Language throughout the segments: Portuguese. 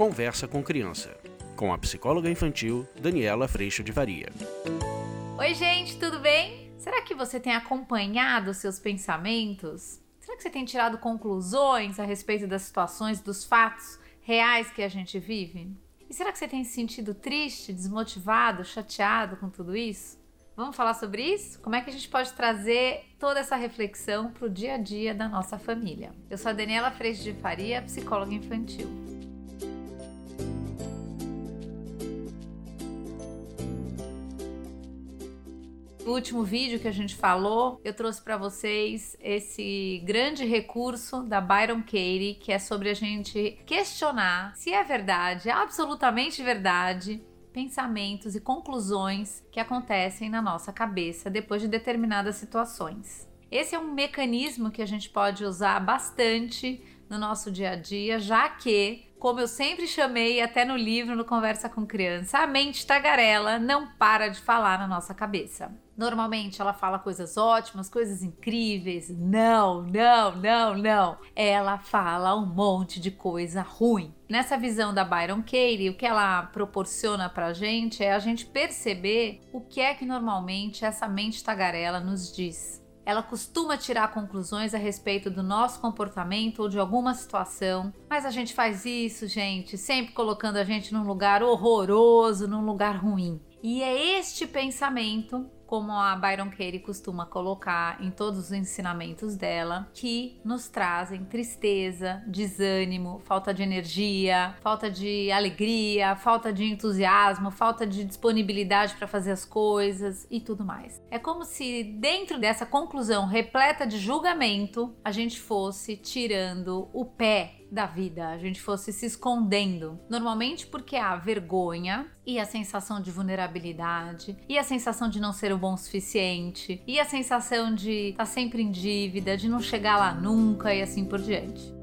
Conversa com Criança, com a psicóloga infantil Daniela Freixo de Varia. Oi, gente, tudo bem? Será que você tem acompanhado seus pensamentos? Será que você tem tirado conclusões a respeito das situações, dos fatos reais que a gente vive? E será que você tem se sentido triste, desmotivado, chateado com tudo isso? Vamos falar sobre isso? Como é que a gente pode trazer toda essa reflexão para o dia a dia da nossa família? Eu sou a Daniela Freixo de Faria, psicóloga infantil. No último vídeo que a gente falou, eu trouxe para vocês esse grande recurso da Byron Katie, que é sobre a gente questionar se é verdade, é absolutamente verdade, pensamentos e conclusões que acontecem na nossa cabeça depois de determinadas situações. Esse é um mecanismo que a gente pode usar bastante no nosso dia a dia, já que, como eu sempre chamei até no livro no Conversa com Criança, a mente tagarela não para de falar na nossa cabeça. Normalmente ela fala coisas ótimas, coisas incríveis. Não, não, não, não. Ela fala um monte de coisa ruim. Nessa visão da Byron Katie, o que ela proporciona pra gente é a gente perceber o que é que normalmente essa mente tagarela nos diz. Ela costuma tirar conclusões a respeito do nosso comportamento ou de alguma situação, mas a gente faz isso, gente, sempre colocando a gente num lugar horroroso, num lugar ruim. E é este pensamento como a Byron Katie costuma colocar em todos os ensinamentos dela, que nos trazem tristeza, desânimo, falta de energia, falta de alegria, falta de entusiasmo, falta de disponibilidade para fazer as coisas e tudo mais. É como se dentro dessa conclusão repleta de julgamento, a gente fosse tirando o pé da vida, a gente fosse se escondendo. Normalmente porque há vergonha e a sensação de vulnerabilidade, e a sensação de não ser o bom o suficiente, e a sensação de estar tá sempre em dívida, de não chegar lá nunca e assim por diante.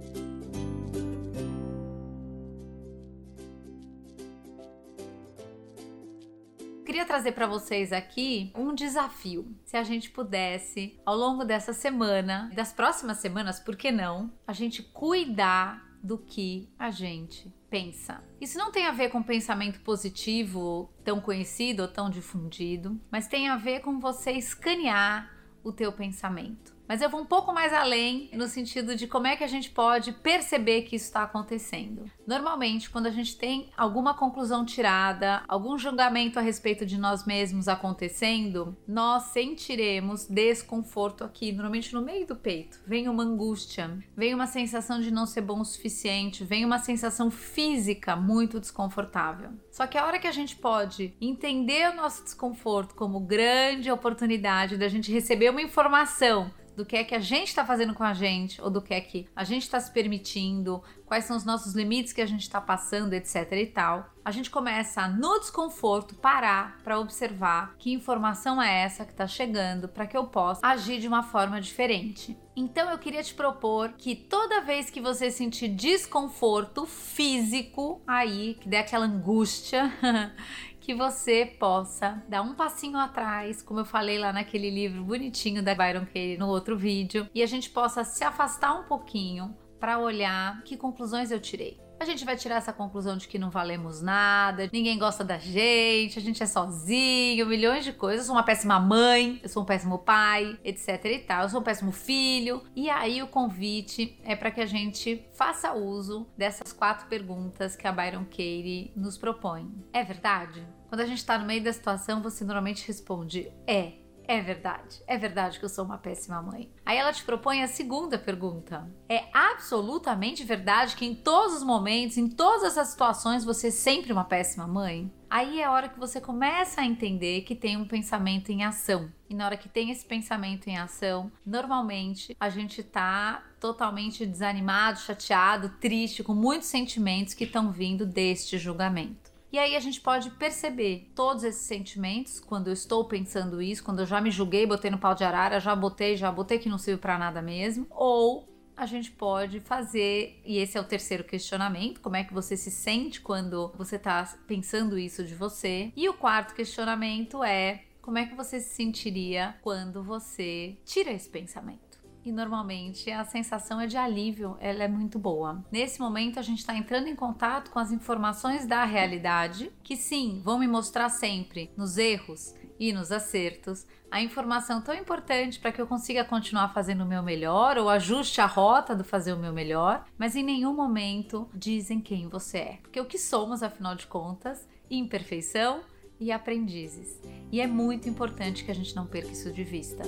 Queria trazer para vocês aqui um desafio. Se a gente pudesse, ao longo dessa semana, das próximas semanas, por que não, a gente cuidar do que a gente pensa. Isso não tem a ver com pensamento positivo tão conhecido ou tão difundido, mas tem a ver com você escanear o teu pensamento. Mas eu vou um pouco mais além no sentido de como é que a gente pode perceber que isso está acontecendo. Normalmente, quando a gente tem alguma conclusão tirada, algum julgamento a respeito de nós mesmos acontecendo, nós sentiremos desconforto aqui, normalmente no meio do peito. Vem uma angústia, vem uma sensação de não ser bom o suficiente, vem uma sensação física muito desconfortável. Só que a hora que a gente pode entender o nosso desconforto como grande oportunidade da gente receber uma informação do que é que a gente está fazendo com a gente, ou do que é que a gente está se permitindo, quais são os nossos limites que a gente está passando, etc e tal. A gente começa no desconforto parar para observar que informação é essa que está chegando para que eu possa agir de uma forma diferente. Então eu queria te propor que toda vez que você sentir desconforto físico aí, que der aquela angústia que você possa dar um passinho atrás, como eu falei lá naquele livro bonitinho da Byron Katie no outro vídeo, e a gente possa se afastar um pouquinho para olhar que conclusões eu tirei. A gente vai tirar essa conclusão de que não valemos nada, ninguém gosta da gente, a gente é sozinho, milhões de coisas. Eu sou uma péssima mãe, eu sou um péssimo pai, etc e tal. Eu sou um péssimo filho. E aí o convite é para que a gente faça uso dessas quatro perguntas que a Byron Katie nos propõe. É verdade? Quando a gente está no meio da situação, você normalmente responde: é. É verdade, é verdade que eu sou uma péssima mãe. Aí ela te propõe a segunda pergunta. É absolutamente verdade que em todos os momentos, em todas as situações, você é sempre uma péssima mãe? Aí é a hora que você começa a entender que tem um pensamento em ação. E na hora que tem esse pensamento em ação, normalmente a gente tá totalmente desanimado, chateado, triste, com muitos sentimentos que estão vindo deste julgamento. E aí a gente pode perceber todos esses sentimentos quando eu estou pensando isso, quando eu já me julguei, botei no pau de arara, já botei, já botei que não serve para nada mesmo, ou a gente pode fazer, e esse é o terceiro questionamento, como é que você se sente quando você está pensando isso de você? E o quarto questionamento é como é que você se sentiria quando você tira esse pensamento? E normalmente a sensação é de alívio, ela é muito boa. Nesse momento a gente está entrando em contato com as informações da realidade, que sim, vão me mostrar sempre nos erros e nos acertos a informação tão importante para que eu consiga continuar fazendo o meu melhor ou ajuste a rota do fazer o meu melhor, mas em nenhum momento dizem quem você é. Porque o que somos, afinal de contas, imperfeição e aprendizes. E é muito importante que a gente não perca isso de vista.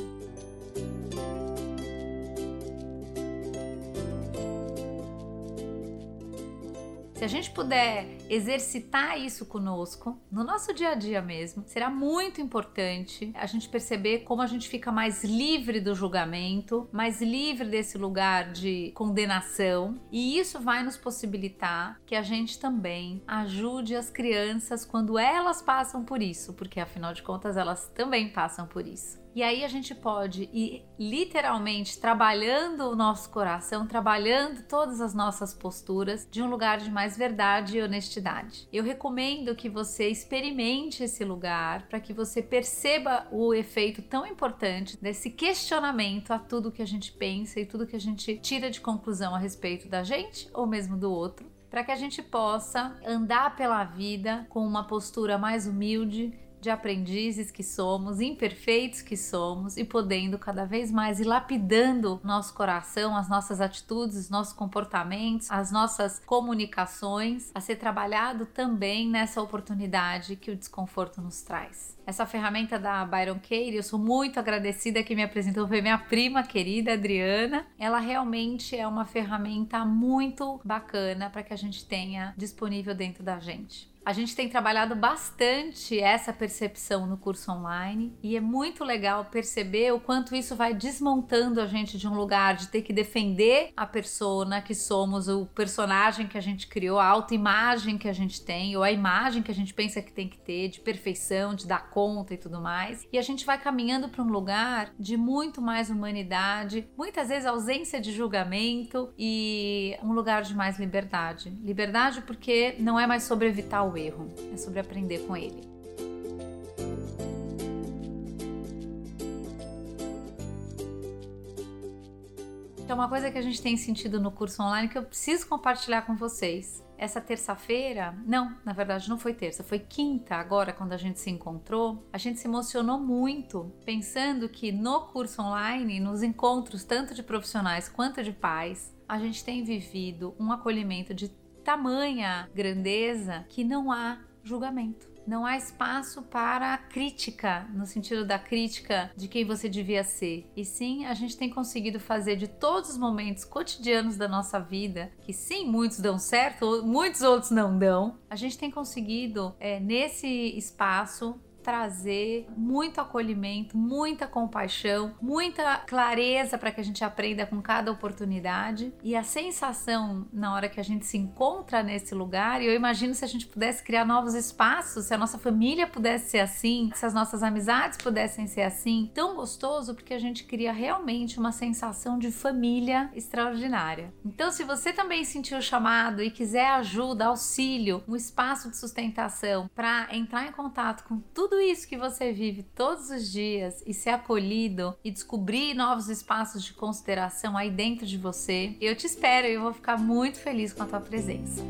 Se a gente puder exercitar isso conosco, no nosso dia a dia mesmo, será muito importante a gente perceber como a gente fica mais livre do julgamento, mais livre desse lugar de condenação, e isso vai nos possibilitar que a gente também ajude as crianças quando elas passam por isso, porque afinal de contas elas também passam por isso. E aí a gente pode ir literalmente trabalhando o nosso coração, trabalhando todas as nossas posturas de um lugar de mais verdade e honestidade. Eu recomendo que você experimente esse lugar para que você perceba o efeito tão importante desse questionamento a tudo que a gente pensa e tudo que a gente tira de conclusão a respeito da gente ou mesmo do outro para que a gente possa andar pela vida com uma postura mais humilde, de aprendizes que somos, imperfeitos que somos e podendo cada vez mais ir lapidando nosso coração, as nossas atitudes, os nossos comportamentos, as nossas comunicações, a ser trabalhado também nessa oportunidade que o desconforto nos traz. Essa ferramenta da Byron Katie, eu sou muito agradecida que me apresentou, foi minha prima querida Adriana. Ela realmente é uma ferramenta muito bacana para que a gente tenha disponível dentro da gente. A gente tem trabalhado bastante essa percepção no curso online e é muito legal perceber o quanto isso vai desmontando a gente de um lugar de ter que defender a persona que somos, o personagem que a gente criou, a autoimagem que a gente tem ou a imagem que a gente pensa que tem que ter de perfeição, de dar conta e tudo mais. E a gente vai caminhando para um lugar de muito mais humanidade, muitas vezes ausência de julgamento e um lugar de mais liberdade. Liberdade porque não é mais sobre evitar o erro, é sobre aprender com ele. Então, uma coisa que a gente tem sentido no curso online que eu preciso compartilhar com vocês. Essa terça-feira, não, na verdade não foi terça, foi quinta, agora quando a gente se encontrou, a gente se emocionou muito pensando que no curso online, nos encontros tanto de profissionais quanto de pais, a gente tem vivido um acolhimento de tamanha grandeza que não há julgamento. Não há espaço para crítica, no sentido da crítica de quem você devia ser. E sim, a gente tem conseguido fazer de todos os momentos cotidianos da nossa vida, que sim, muitos dão certo, muitos outros não dão, a gente tem conseguido, é, nesse espaço, trazer muito acolhimento, muita compaixão, muita clareza para que a gente aprenda com cada oportunidade e a sensação na hora que a gente se encontra nesse lugar. E eu imagino se a gente pudesse criar novos espaços, se a nossa família pudesse ser assim, se as nossas amizades pudessem ser assim, tão gostoso porque a gente cria realmente uma sensação de família extraordinária. Então, se você também sentiu o chamado e quiser ajuda, auxílio, um espaço de sustentação para entrar em contato com tudo isso que você vive todos os dias e ser acolhido e descobrir novos espaços de consideração aí dentro de você, eu te espero e eu vou ficar muito feliz com a tua presença.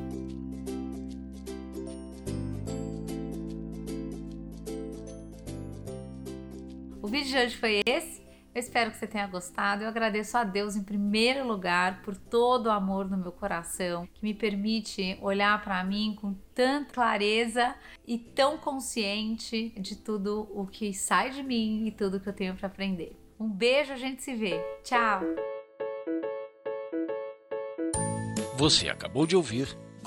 O vídeo de hoje foi esse. Espero que você tenha gostado. Eu agradeço a Deus em primeiro lugar por todo o amor no meu coração, que me permite olhar para mim com tanta clareza e tão consciente de tudo o que sai de mim e tudo que eu tenho para aprender. Um beijo, a gente se vê. Tchau. Você acabou de ouvir